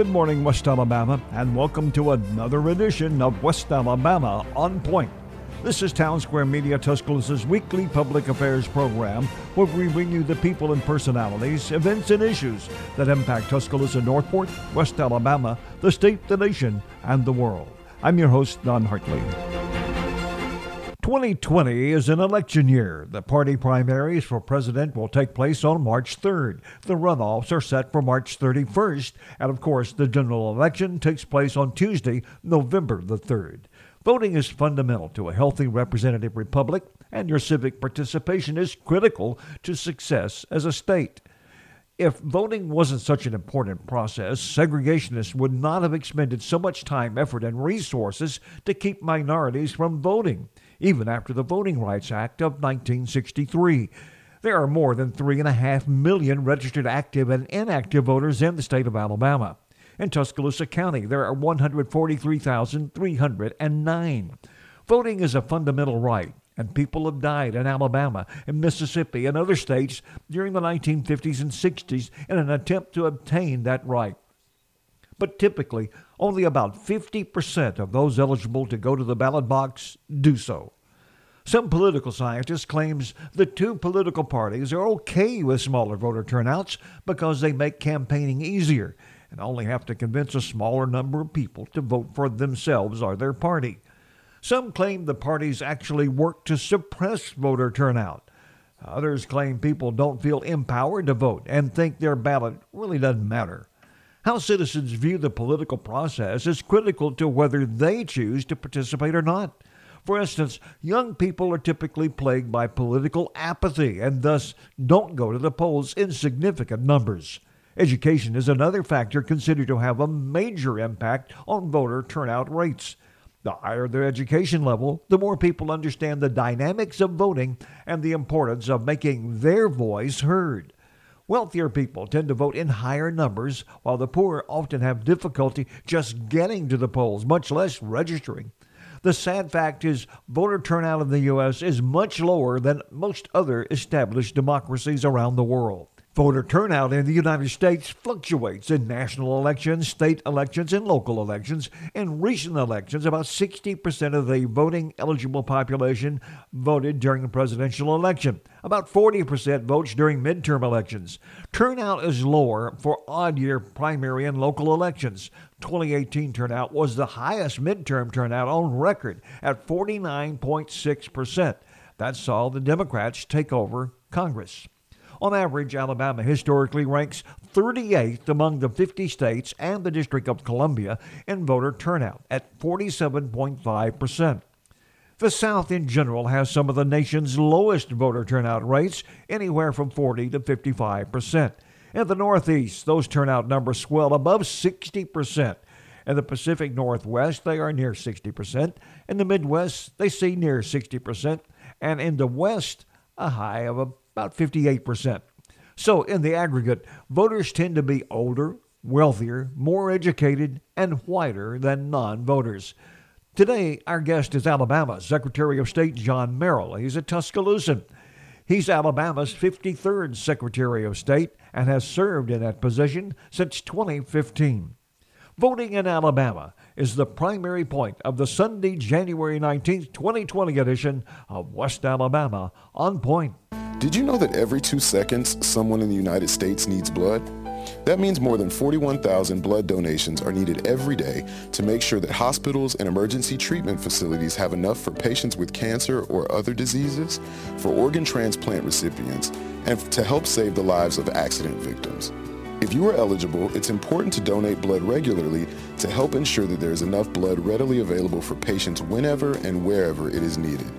Good morning, West Alabama, and welcome to another edition of West Alabama On Point. This is Town Square Media Tuscaloosa's weekly public affairs program where we bring you the people and personalities, events, and issues that impact Tuscaloosa, Northport, West Alabama, the state, the nation, and the world. I'm your host, Don Hartley. 2020 is an election year. The party primaries for president will take place on March 3rd. The runoffs are set for March 31st. And of course, the general election takes place on Tuesday, November the 3rd. Voting is fundamental to a healthy representative republic, and your civic participation is critical to success as a state. If voting wasn't such an important process, segregationists would not have expended so much time, effort, and resources to keep minorities from voting even after the Voting Rights Act of 1963. There are more than 3.5 million registered active and inactive voters in the state of Alabama. In Tuscaloosa County, there are 143,309. Voting is a fundamental right, and people have died in Alabama and Mississippi and other states during the 1950s and 60s in an attempt to obtain that right. But typically, only about 50% of those eligible to go to the ballot box do so. Some political scientists claims the two political parties are okay with smaller voter turnouts because they make campaigning easier and only have to convince a smaller number of people to vote for themselves or their party. Some claim the parties actually work to suppress voter turnout. Others claim people don't feel empowered to vote and think their ballot really doesn't matter. How citizens view the political process is critical to whether they choose to participate or not. For instance, young people are typically plagued by political apathy and thus don't go to the polls in significant numbers. Education is another factor considered to have a major impact on voter turnout rates. The higher their education level, the more people understand the dynamics of voting and the importance of making their voice heard. Wealthier people tend to vote in higher numbers, while the poor often have difficulty just getting to the polls, much less registering. The sad fact is, voter turnout in the U.S. is much lower than most other established democracies around the world. Voter turnout in the United States fluctuates in national elections, state elections, and local elections. In recent elections, about 60% of the voting eligible population voted during the presidential election. About 40% votes during midterm elections. Turnout is lower for odd year primary and local elections. 2018 turnout was the highest midterm turnout on record at 49.6%. That saw the Democrats take over Congress. On average, Alabama historically ranks 38th among the 50 states and the District of Columbia in voter turnout at 47.5%. The South in general has some of the nation's lowest voter turnout rates, anywhere from 40 to 55%. In the Northeast, those turnout numbers swell above 60%. In the Pacific Northwest, they are near 60%. In the Midwest, they see near 60%. And in the West, a high of about 58%. So, in the aggregate, voters tend to be older, wealthier, more educated, and whiter than non voters. Today, our guest is Alabama Secretary of State John Merrill. He's a Tuscaloosan. He's Alabama's 53rd Secretary of State and has served in that position since 2015. Voting in Alabama is the primary point of the Sunday, January 19, 2020 edition of West Alabama On Point. Did you know that every two seconds someone in the United States needs blood? That means more than 41,000 blood donations are needed every day to make sure that hospitals and emergency treatment facilities have enough for patients with cancer or other diseases, for organ transplant recipients, and to help save the lives of accident victims. If you are eligible, it's important to donate blood regularly to help ensure that there is enough blood readily available for patients whenever and wherever it is needed.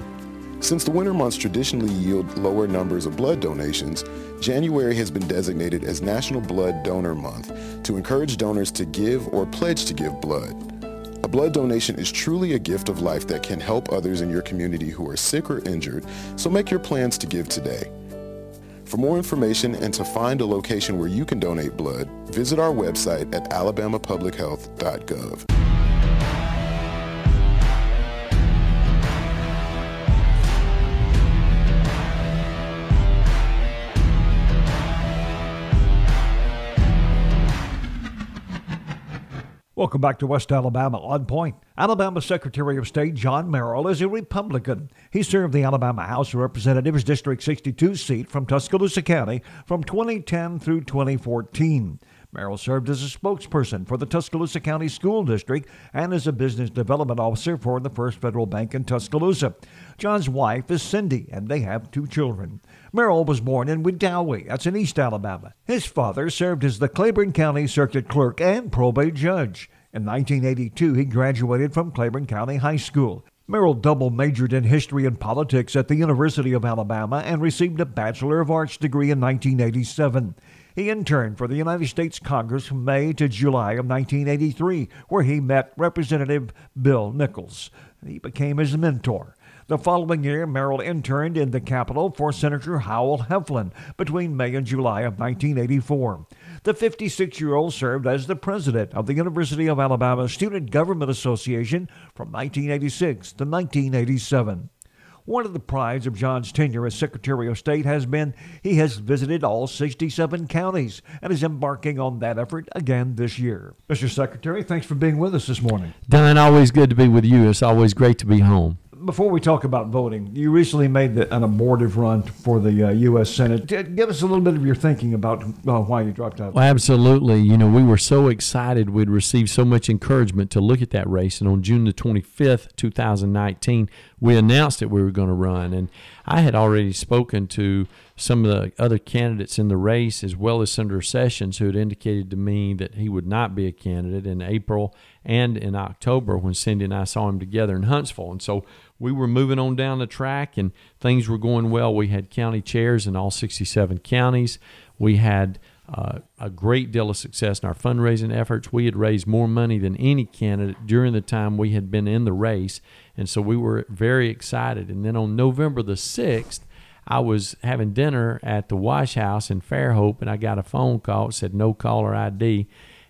Since the winter months traditionally yield lower numbers of blood donations, January has been designated as National Blood Donor Month to encourage donors to give or pledge to give blood. A blood donation is truly a gift of life that can help others in your community who are sick or injured, so make your plans to give today. For more information and to find a location where you can donate blood, visit our website at alabamapublichealth.gov. Welcome back to West Alabama on point. Alabama Secretary of State John Merrill is a Republican. He served the Alabama House of Representatives District 62 seat from Tuscaloosa County from 2010 through 2014. Merrill served as a spokesperson for the Tuscaloosa County School District and as a business development officer for the First Federal Bank in Tuscaloosa. John's wife is Cindy, and they have two children. Merrill was born in Wedowee, that's in East Alabama. His father served as the Claiborne County Circuit Clerk and probate judge. In 1982, he graduated from Claiborne County High School. Merrill double majored in history and politics at the University of Alabama and received a Bachelor of Arts degree in 1987. He interned for the United States Congress from May to July of 1983, where he met Representative Bill Nichols. He became his mentor. The following year, Merrill interned in the Capitol for Senator Howell Heflin between May and July of 1984. The 56 year old served as the president of the University of Alabama Student Government Association from 1986 to 1987. One of the prides of John's tenure as Secretary of State has been he has visited all 67 counties and is embarking on that effort again this year. Mr. Secretary, thanks for being with us this morning. Don, always good to be with you. It's always great to be home before we talk about voting, you recently made the, an abortive run for the uh, U.S. Senate. Give us a little bit of your thinking about uh, why you dropped out. Well, absolutely. You know, we were so excited. We'd received so much encouragement to look at that race. And on June the 25th, 2019, we announced that we were going to run. And I had already spoken to some of the other candidates in the race, as well as Senator Sessions, who had indicated to me that he would not be a candidate in April and in October when Cindy and I saw him together in Huntsville. And so we were moving on down the track and things were going well. We had county chairs in all 67 counties. We had uh, a great deal of success in our fundraising efforts. We had raised more money than any candidate during the time we had been in the race. And so we were very excited. And then on November the 6th, I was having dinner at the Wash House in Fairhope, and I got a phone call. It said no caller ID.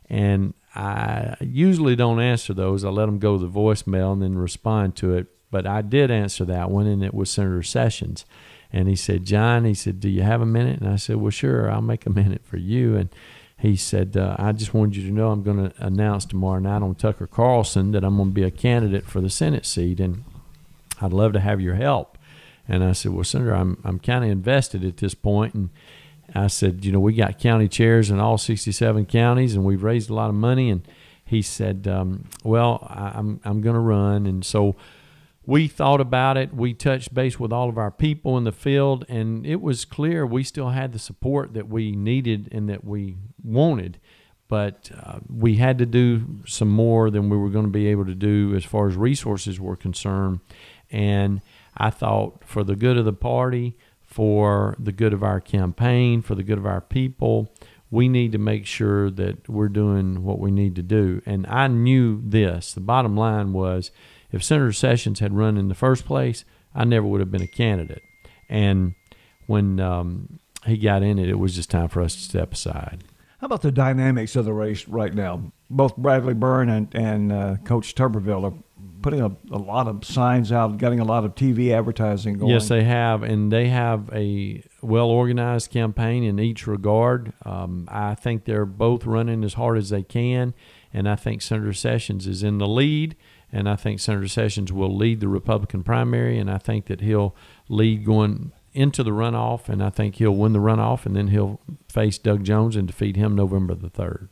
And I usually don't answer those. I let them go to the voicemail and then respond to it. But I did answer that one, and it was Senator Sessions. And he said, John, he said, do you have a minute? And I said, well, sure, I'll make a minute for you. And he said, uh, I just wanted you to know I'm going to announce tomorrow night on Tucker Carlson that I'm going to be a candidate for the Senate seat, and I'd love to have your help. And I said, well, Senator, I'm, I'm kind of invested at this point. And I said, you know, we got county chairs in all 67 counties, and we've raised a lot of money. And he said, um, well, I, I'm, I'm going to run. And so we thought about it. We touched base with all of our people in the field, and it was clear we still had the support that we needed and that we wanted. But uh, we had to do some more than we were going to be able to do as far as resources were concerned. And I thought, for the good of the party, for the good of our campaign, for the good of our people, we need to make sure that we're doing what we need to do. And I knew this. The bottom line was if Senator Sessions had run in the first place, I never would have been a candidate. And when um, he got in it, it was just time for us to step aside. How about the dynamics of the race right now? Both Bradley Byrne and, and uh, Coach Tuberville are putting a, a, lot of signs out, getting a lot of TV advertising going. Yes, they have, and they have a well organized campaign in each regard. Um, I think they're both running as hard as they can, and I think Senator Sessions is in the lead and I think Senator Sessions will lead the Republican primary, and I think that he'll lead going into the runoff, and I think he'll win the runoff, and then he'll face Doug Jones and defeat him November the third.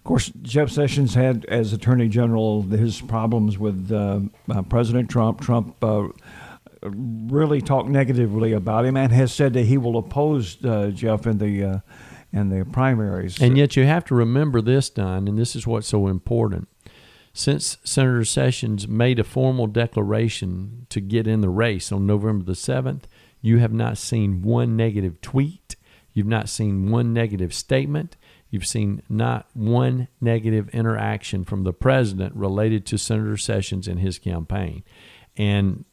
Of course, Jeff Sessions had, as Attorney General, his problems with uh, uh, President Trump. Trump uh, really talked negatively about him and has said that he will oppose uh, Jeff in the uh, in the primaries. And yet, you have to remember this, Don, and this is what's so important since Senator Sessions made a formal declaration to get in the race on November the 7th, you have not seen one negative tweet. You've not seen one negative statement. You've seen not one negative interaction from the president related to Senator Sessions and his campaign. And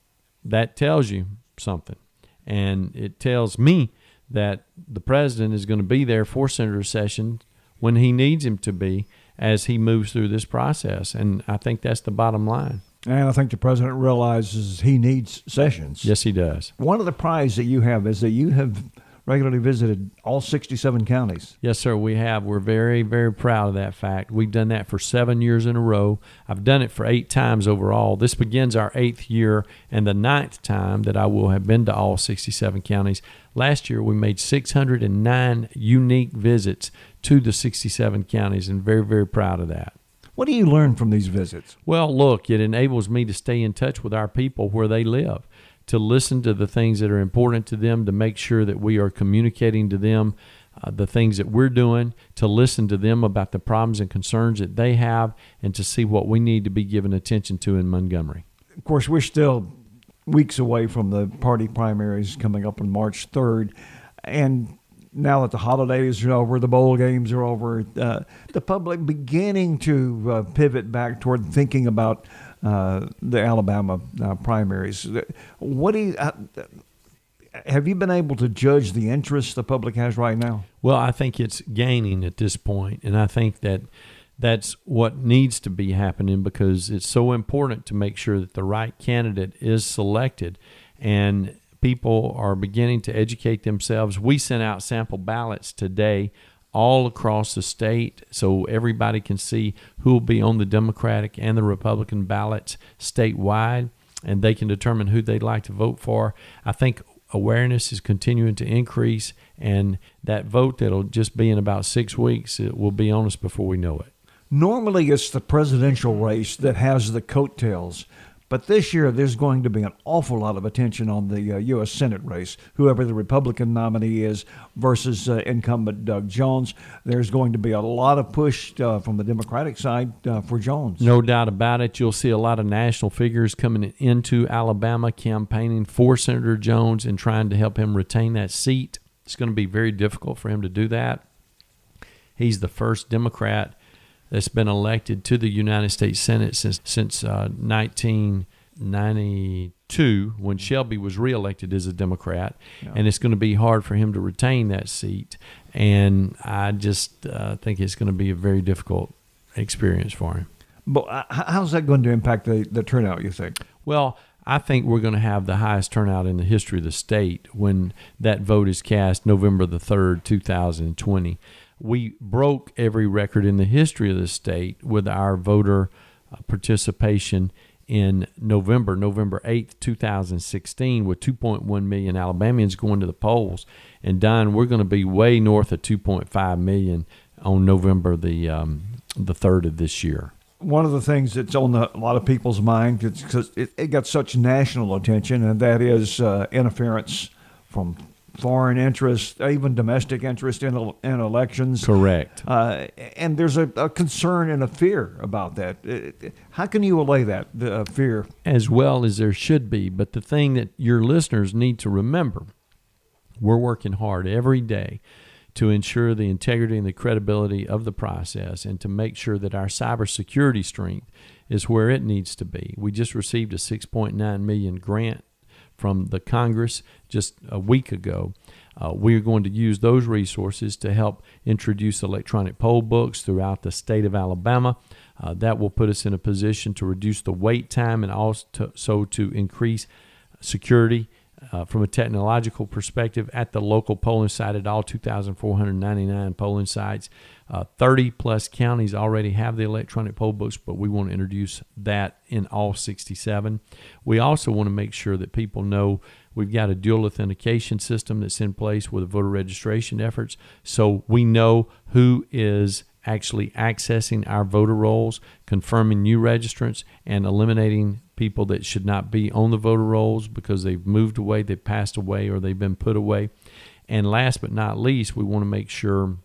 that tells you something. And it tells me that the president is going to be there for Senator Sessions when he needs him to be as he moves through this process. And I think that's the bottom line. And I think the president realizes he needs Sessions. Yes, he does. One of the prizes that you have is that you have regularly visited all 67 counties. Yes, sir, we have. We're very, very proud of that fact. We've done that for seven years in a row. I've done it for eight times overall. This begins our eighth year and the ninth time that I will have been to all 67 counties. Last year, we made 609 unique visits to the 67 counties, and very, very proud of that. What do you learn from these visits? Well, look, it enables me to stay in touch with our people where they live to listen to the things that are important to them, to make sure that we are communicating to them uh, the things that we're doing, to listen to them about the problems and concerns that they have, and to see what we need to be given attention to in Montgomery. Of course, we're still weeks away from the party primaries coming up on March 3rd. And now that the holidays are over, the bowl games are over, uh, the public beginning to uh, pivot back toward thinking about uh, the Alabama uh, primaries. What do you, uh, have you been able to judge the interest the public has right now? Well, I think it's gaining at this point, and I think that that's what needs to be happening because it's so important to make sure that the right candidate is selected and people are beginning to educate themselves. We sent out sample ballots today all across the state so everybody can see who will be on the Democratic and the Republican ballots statewide and they can determine who they'd like to vote for. I think awareness is continuing to increase and that vote that'll just be in about 6 weeks it will be on us before we know it. Normally it's the presidential race that has the coattails but this year, there's going to be an awful lot of attention on the uh, U.S. Senate race, whoever the Republican nominee is versus uh, incumbent Doug Jones. There's going to be a lot of push uh, from the Democratic side uh, for Jones. No doubt about it. You'll see a lot of national figures coming into Alabama campaigning for Senator Jones and trying to help him retain that seat. It's going to be very difficult for him to do that. He's the first Democrat that's been elected to the United States Senate since since uh, 1992 when Shelby was reelected as a Democrat, yeah. and it's going to be hard for him to retain that seat. And I just uh, think it's going to be a very difficult experience for him. But uh, how's that going to impact the, the turnout? You think? Well. I think we're going to have the highest turnout in the history of the state when that vote is cast November the 3rd, 2020 we broke every record in the history of the state with our voter uh, participation in November, November 8th, 2016, with 2.1 million Alabamians going to the polls. And Don, we're going to be way north of 2.5 million on November the um, the 3rd of this year. One of the things that's on the, a lot of people's mind because it, it, got such national attention, and that is uh, interference from foreign interest, even domestic interest in, in elections. Correct. Uh, and there's a, a, concern and a fear about that. Uh, how can you allay that uh, fear? As well as there should be. But the thing that your listeners need to remember we're working hard every day to ensure the integrity and the credibility of the process and to make sure that our cybersecurity strength is where it needs to be. We just received a 6.9 million grant from the Congress just a week ago. Uh, we're going to use those resources to help introduce electronic poll books throughout the state of Alabama. Uh, that will put us in a position to reduce the wait time and also to increase security uh, from a technological perspective at the local polling site at all 2,499 polling sites. Uh, 30 plus counties already have the electronic poll books, but we want to introduce that in all 67. We also want to make sure that people know we've got a dual authentication system that's in place with the voter registration efforts, so we know who is actually accessing our voter rolls, confirming new registrants, and eliminating people that should not be on the voter rolls because they've moved away, they've passed away, or they've been put away. And last but not least, we want to make sure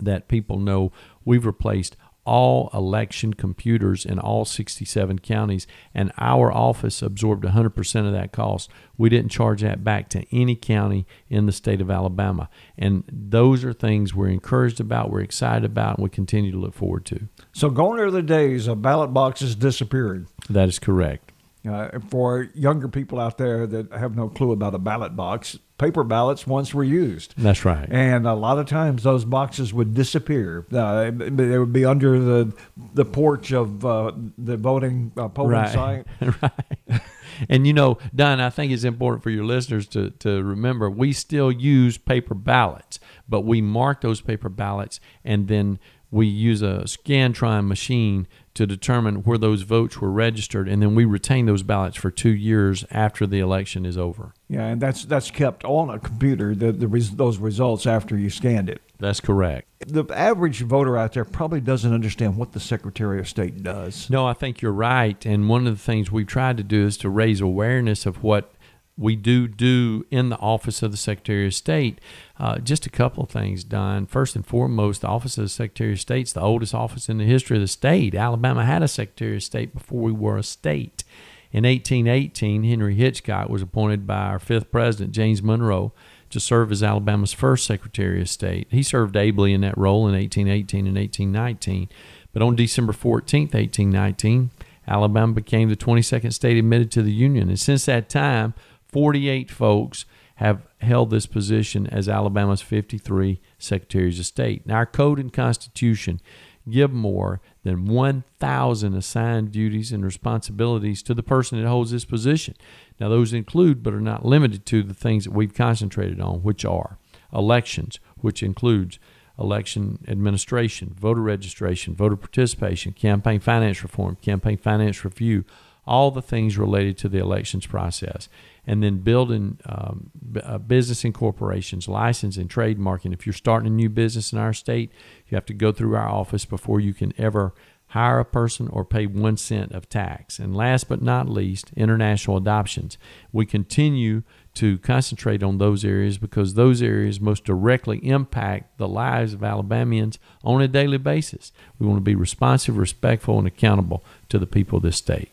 that people know we've replaced all election computers in all 67 counties, and our office absorbed 100% of that cost. We didn't charge that back to any county in the state of Alabama. And those are things we're encouraged about, we're excited about, and we continue to look forward to. So, going to the days of ballot boxes disappearing. That is correct. Uh, for younger people out there that have no clue about a ballot box, paper ballots once were used. That's right. And a lot of times those boxes would disappear. Uh, they would be under the the porch of uh, the voting uh, polling right. site. right. And you know, Don, I think it's important for your listeners to, to remember we still use paper ballots, but we mark those paper ballots and then we use a Scantron machine to determine where those votes were registered, and then we retain those ballots for two years after the election is over. Yeah, and that's that's kept on a computer. The, the res, those results after you scanned it. That's correct. The average voter out there probably doesn't understand what the Secretary of State does. No, I think you're right. And one of the things we've tried to do is to raise awareness of what we do do in the office of the Secretary of State. Uh, just a couple of things, Don. First and foremost, the office of the Secretary of State is the oldest office in the history of the state. Alabama had a Secretary of State before we were a state. In 1818, Henry Hitchcock was appointed by our fifth president, James Monroe, to serve as Alabama's first Secretary of State. He served ably in that role in 1818 and 1819. But on December 14, 1819, Alabama became the 22nd state admitted to the Union. And since that time, 48 folks have held this position as Alabama's 53 Secretaries of State. Now, our code and constitution give more than 1,000 assigned duties and responsibilities to the person that holds this position. Now, those include, but are not limited to, the things that we've concentrated on, which are elections, which includes election administration, voter registration, voter participation, campaign finance reform, campaign finance review, all the things related to the elections process and then building um, b- uh, business incorporations, licensing, trademarking. If you're starting a new business in our state, you have to go through our office before you can ever hire a person or pay one cent of tax. And last but not least, international adoptions. We continue to concentrate on those areas because those areas most directly impact the lives of Alabamians on a daily basis. We want to be responsive, respectful, and accountable to the people of this state.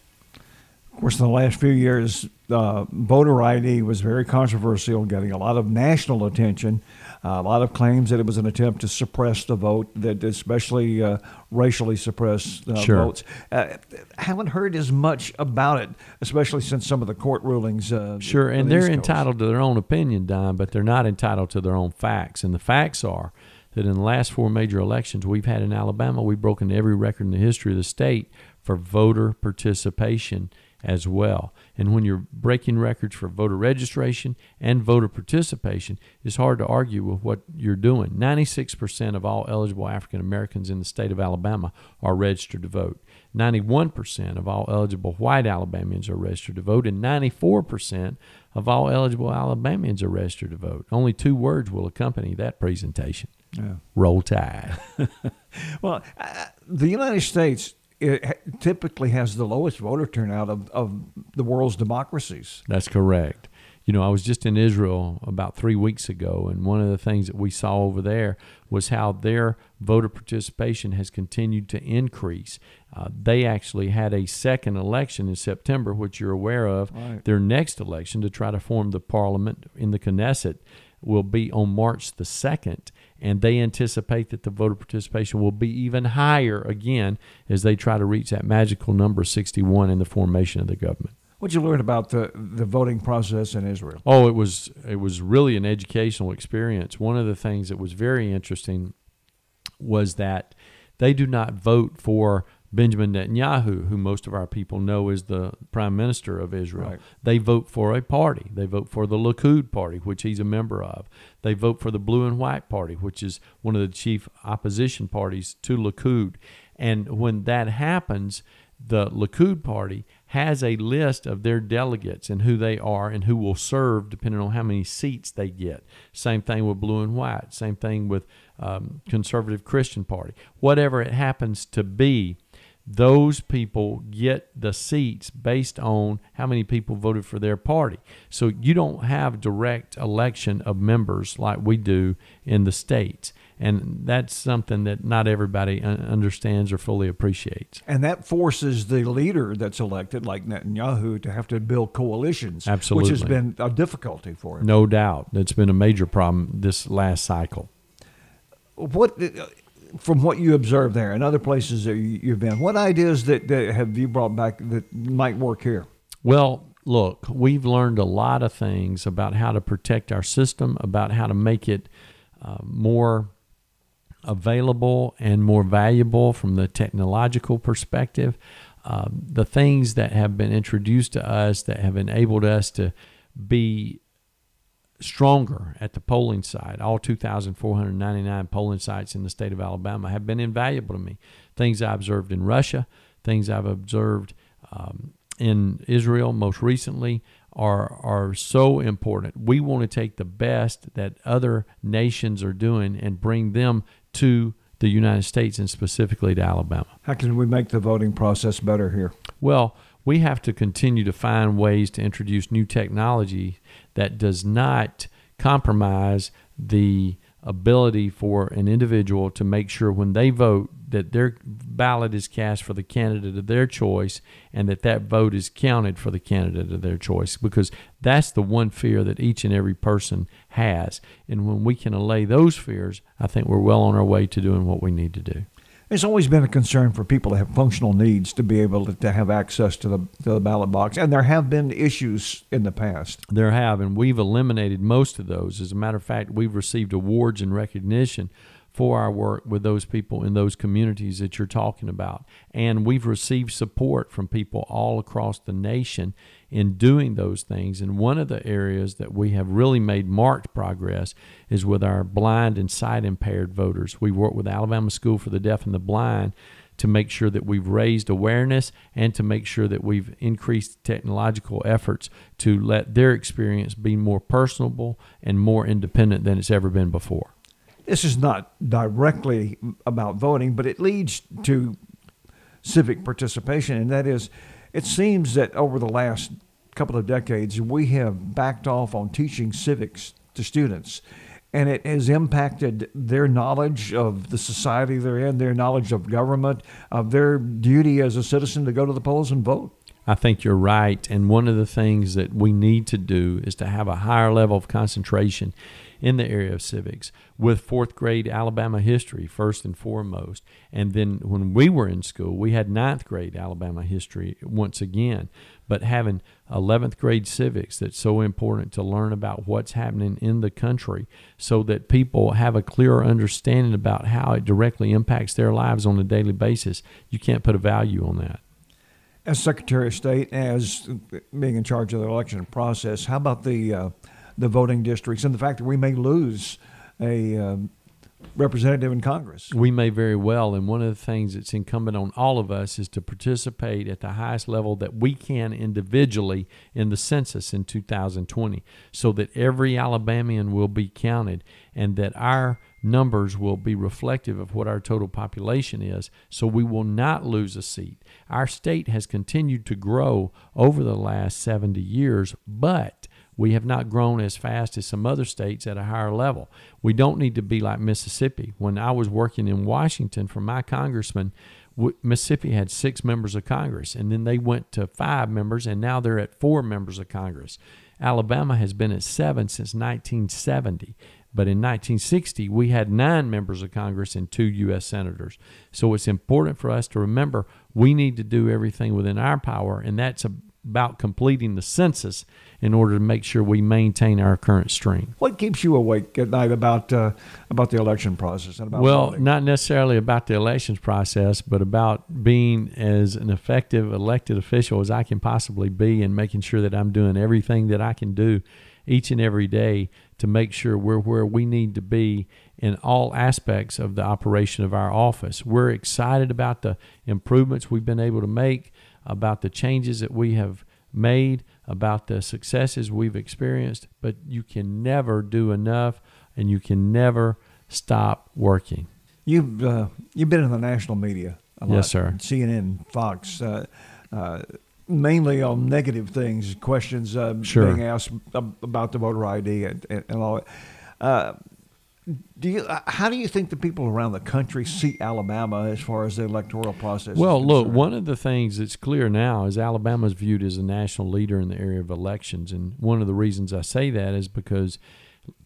Of course, in the last few years, uh, voter ID was very controversial, getting a lot of national attention. Uh, a lot of claims that it was an attempt to suppress the vote, that especially uh, racially suppress uh, sure. votes. Uh, haven't heard as much about it, especially since some of the court rulings. Uh, sure, and they're entitled to their own opinion, Don, but they're not entitled to their own facts. And the facts are that in the last four major elections we've had in Alabama, we've broken every record in the history of the state for voter participation as well. And when you're breaking records for voter registration and voter participation, it's hard to argue with what you're doing. 96% of all eligible African Americans in the state of Alabama are registered to vote. 91% of all eligible white Alabamians are registered to vote, and 94% of all eligible Alabamians are registered to vote. Only two words will accompany that presentation. Yeah. Roll Tide. well, uh, the United States it typically has the lowest voter turnout of, of the world's democracies. That's correct. You know, I was just in Israel about three weeks ago, and one of the things that we saw over there was how their voter participation has continued to increase. Uh, they actually had a second election in September, which you're aware of. Right. Their next election to try to form the parliament in the Knesset will be on March the 2nd and they anticipate that the voter participation will be even higher again as they try to reach that magical number 61 in the formation of the government. What'd you learn about the, the voting process in Israel? Oh, it was it was really an educational experience. One of the things that was very interesting was that they do not vote for Benjamin Netanyahu, who most of our people know is the prime minister of Israel. Right. They vote for a party. They vote for the Likud party, which he's a member of. They vote for the Blue and White party, which is one of the chief opposition parties to Likud. And when that happens, the Likud party has a list of their delegates and who they are and who will serve depending on how many seats they get. Same thing with Blue and White. Same thing with um, Conservative Christian Party. Whatever it happens to be, those people get the seats based on how many people voted for their party. So you don't have direct election of members like we do in the states. And that's something that not everybody understands or fully appreciates. And that forces the leader that's elected, like Netanyahu, to have to build coalitions. Absolutely. Which has been a difficulty for him. No doubt. That's been a major problem this last cycle. What from what you observed there and other places that you've been, what ideas that, that have you brought back that might work here? Well, look, we've learned a lot of things about how to protect our system, about how to make it uh, more available and more valuable from the technological perspective. Uh, the things that have been introduced to us that have enabled us to be stronger at the polling site. All 2,499 polling sites in the state of Alabama have been invaluable to me. Things I observed in Russia, things I've observed um, in Israel most recently are are so important. We want to take the best that other nations are doing and bring them to the United States and specifically to Alabama. How can we make the voting process better here? Well, we have to continue to find ways to introduce new technology that does not compromise the ability for an individual to make sure when they vote that their ballot is cast for the candidate of their choice and that that vote is counted for the candidate of their choice because that's the one fear that each and every person has. And when we can allay those fears i think we're well on our way to doing what we need to do it's always been a concern for people to have functional needs to be able to, to have access to the, to the ballot box. And there have been issues in the past. There have, and we've eliminated most of those. As a matter of fact, we've received awards and recognition for our work with those people in those communities that you're talking about. And we've received support from people all across the nation in doing those things. And one of the areas that we have really made marked progress is with our blind and sight impaired voters. We work with Alabama School for the Deaf and the Blind to make sure that we've raised awareness and to make sure that we've increased technological efforts to let their experience be more personable and more independent than it's ever been before. This is not directly about voting, but it leads to civic participation, and that is it seems that over the last couple of decades, we have backed off on teaching civics to students. And it has impacted their knowledge of the society they're in, their knowledge of government, of their duty as a citizen to go to the polls and vote. I think you're right. And one of the things that we need to do is to have a higher level of concentration in the area of civics with fourth grade Alabama history, first and foremost. And then when we were in school, we had ninth grade Alabama history once again. But having 11th grade civics that's so important to learn about what's happening in the country so that people have a clearer understanding about how it directly impacts their lives on a daily basis. You can't put a value on that as Secretary of State, as being in charge of the election process, how about the uh, the voting districts and the fact that we may lose a um, representative in Congress. We may very well. And one of the things that's incumbent on all of us is to participate at the highest level that we can individually in the census in 2020 so that every Alabamian will be counted and that our numbers will be reflective of what our total population is, so we will not lose a seat. Our state has continued to grow over the last 70 years, but we have not grown as fast as some other states at a higher level. We don't need to be like Mississippi. When I was working in Washington for my congressman, Mississippi had six members of Congress, and then they went to five members, and now they're at four members of Congress. Alabama has been at seven since 1970. But in 1960, we had nine members of Congress and two U.S. senators. So it's important for us to remember we need to do everything within our power, and that's about completing the census in order to make sure we maintain our current strength. What keeps you awake at night about uh, about the election process and about well, voting? not necessarily about the elections process, but about being as an effective elected official as I can possibly be, and making sure that I'm doing everything that I can do each and every day to make sure we're where we need to be in all aspects of the operation of our office. We're excited about the improvements we've been able to make, about the changes that we have made, about the successes we've experienced, but you can never do enough and you can never stop working. You've uh, you've been in the national media a lot. Yes, sir. CNN, Fox, uh, uh, mainly on negative things, questions uh, sure. being asked about the voter ID and, and all that. Uh, do you, uh, how do you think the people around the country see Alabama as far as the electoral process? Well, look, one of the things that's clear now is Alabama is viewed as a national leader in the area of elections, and one of the reasons I say that is because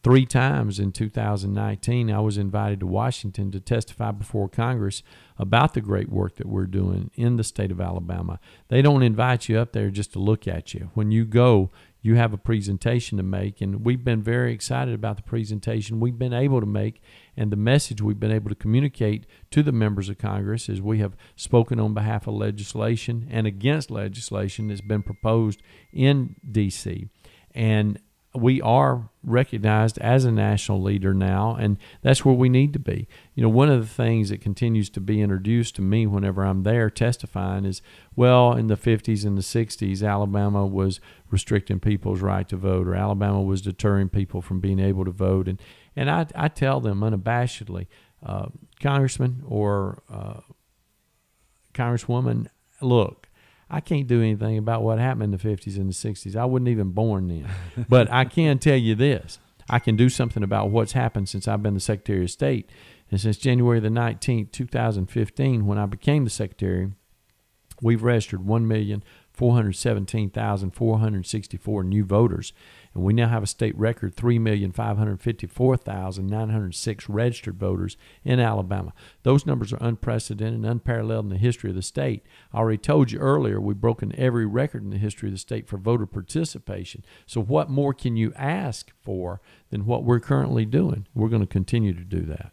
three times in 2019, I was invited to Washington to testify before Congress about the great work that we're doing in the state of Alabama. They don't invite you up there just to look at you. When you go, you have a presentation to make, and we've been very excited about the presentation we've been able to make and the message we've been able to communicate to the members of Congress as we have spoken on behalf of legislation and against legislation that's been proposed in D.C. And we are recognized as a national leader now, and that's where we need to be. You know, one of the things that continues to be introduced to me whenever I'm there testifying is, well, in the 50s and the 60s, Alabama was restricting people's right to vote, or Alabama was deterring people from being able to vote, and and I, I tell them unabashedly, uh, Congressman or uh, Congresswoman, look, I can't do anything about what happened in the 50s and the 60s. I wasn't even born then. but I can tell you this I can do something about what's happened since I've been the Secretary of State. And since January the 19th, 2015, when I became the Secretary, we've registered 1,417,464 new voters and we now have a state record 3,554,906 registered voters in Alabama. Those numbers are unprecedented and unparalleled in the history of the state. I already told you earlier we've broken every record in the history of the state for voter participation. So, what more can you ask for than what we're currently doing? We're going to continue to do that.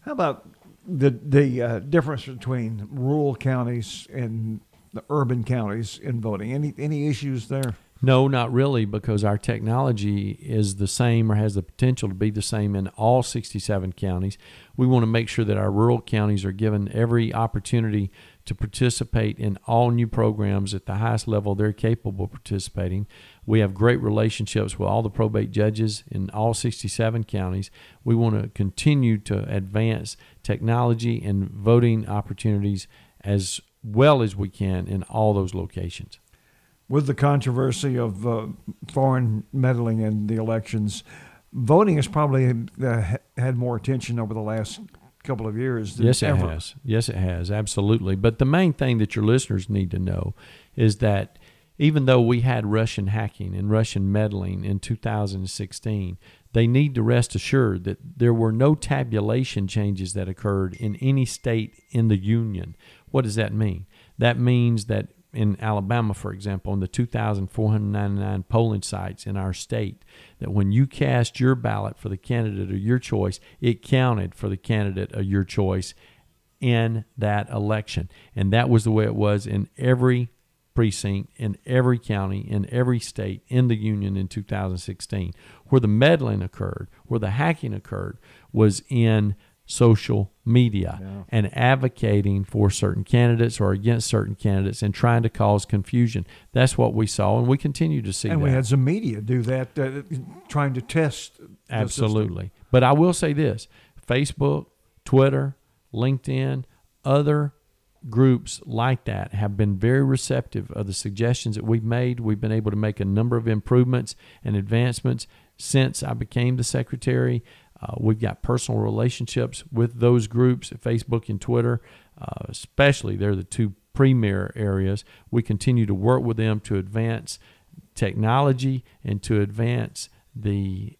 How about the the uh, difference between rural counties and the urban counties in voting? Any any issues there? No, not really, because our technology is the same or has the potential to be the same in all 67 counties. We want to make sure that our rural counties are given every opportunity to participate in all new programs at the highest level they're capable of participating. We have great relationships with all the probate judges in all 67 counties. We want to continue to advance technology and voting opportunities as well as we can in all those locations with the controversy of uh, foreign meddling in the elections, voting has probably uh, had more attention over the last couple of years. yes, it ever. has. Yes, it has. Absolutely. But the main thing that your listeners need to know is that even though we had Russian hacking and Russian meddling in 2016, they need to rest assured that there were no tabulation changes that occurred in any state in the Union. What does that mean? That means that in Alabama, for example, in the 2,499 polling sites in our state, that when you cast your ballot for the candidate of your choice, it counted for the candidate of your choice in that election. And that was the way it was in every precinct, in every county, in every state in the Union in 2016. Where the meddling occurred, where the hacking occurred, was in social media yeah. and advocating for certain candidates or against certain candidates and trying to cause confusion. That's what we saw, and we continue to see. And that. we had some media do that, uh, trying to test. Absolutely, but I will say this: Facebook, Twitter, LinkedIn, other groups like that have been very receptive of the suggestions that we've made. We've been able to make a number of improvements and advancements since I became the secretary. Uh, we've got personal relationships with those groups, at Facebook and Twitter, uh, especially. They're the two premier areas. We continue to work with them to advance technology and to advance the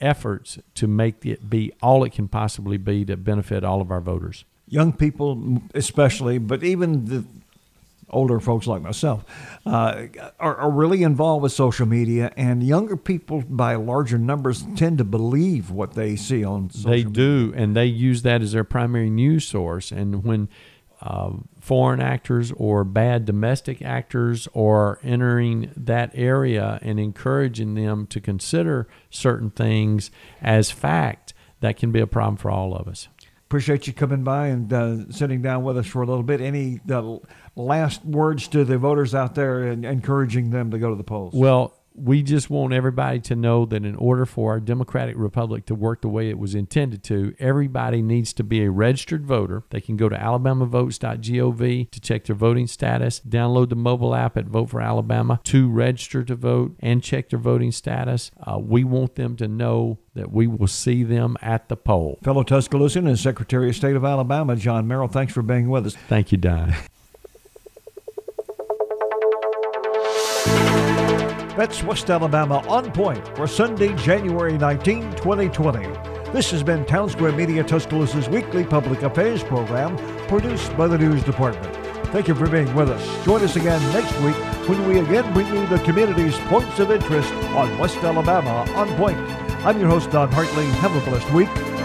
efforts to make it be all it can possibly be to benefit all of our voters. Young people, especially, but even the older folks like myself, uh, are, are, really involved with social media, and younger people, by larger numbers, tend to believe what they see on social They media. do, and they use that as their primary news source. And when uh, foreign actors or bad domestic actors are entering that area and encouraging them to consider certain things as fact, that can be a problem for all of us appreciate you coming by and uh, sitting down with us for a little bit. Any uh, last words to the voters out there and encouraging them to go to the polls? Well, we just want everybody to know that in order for our democratic republic to work the way it was intended to, everybody needs to be a registered voter. They can go to alabamavotes.gov to check their voting status, download the mobile app at Vote for Alabama to register to vote and check their voting status. Uh, we want them to know that we will see them at the poll. Fellow Tuscaloosan and Secretary of State of Alabama, John Merrill, thanks for being with us. Thank you, Don. That's West Alabama on point for Sunday, January 19, 2020. This has been Town Square Media Tuscaloosa's weekly public affairs program produced by the News Department. Thank you for being with us. Join us again next week when we again bring you the community's points of interest on West Alabama on point. I'm your host, Don Hartley. Have a blessed week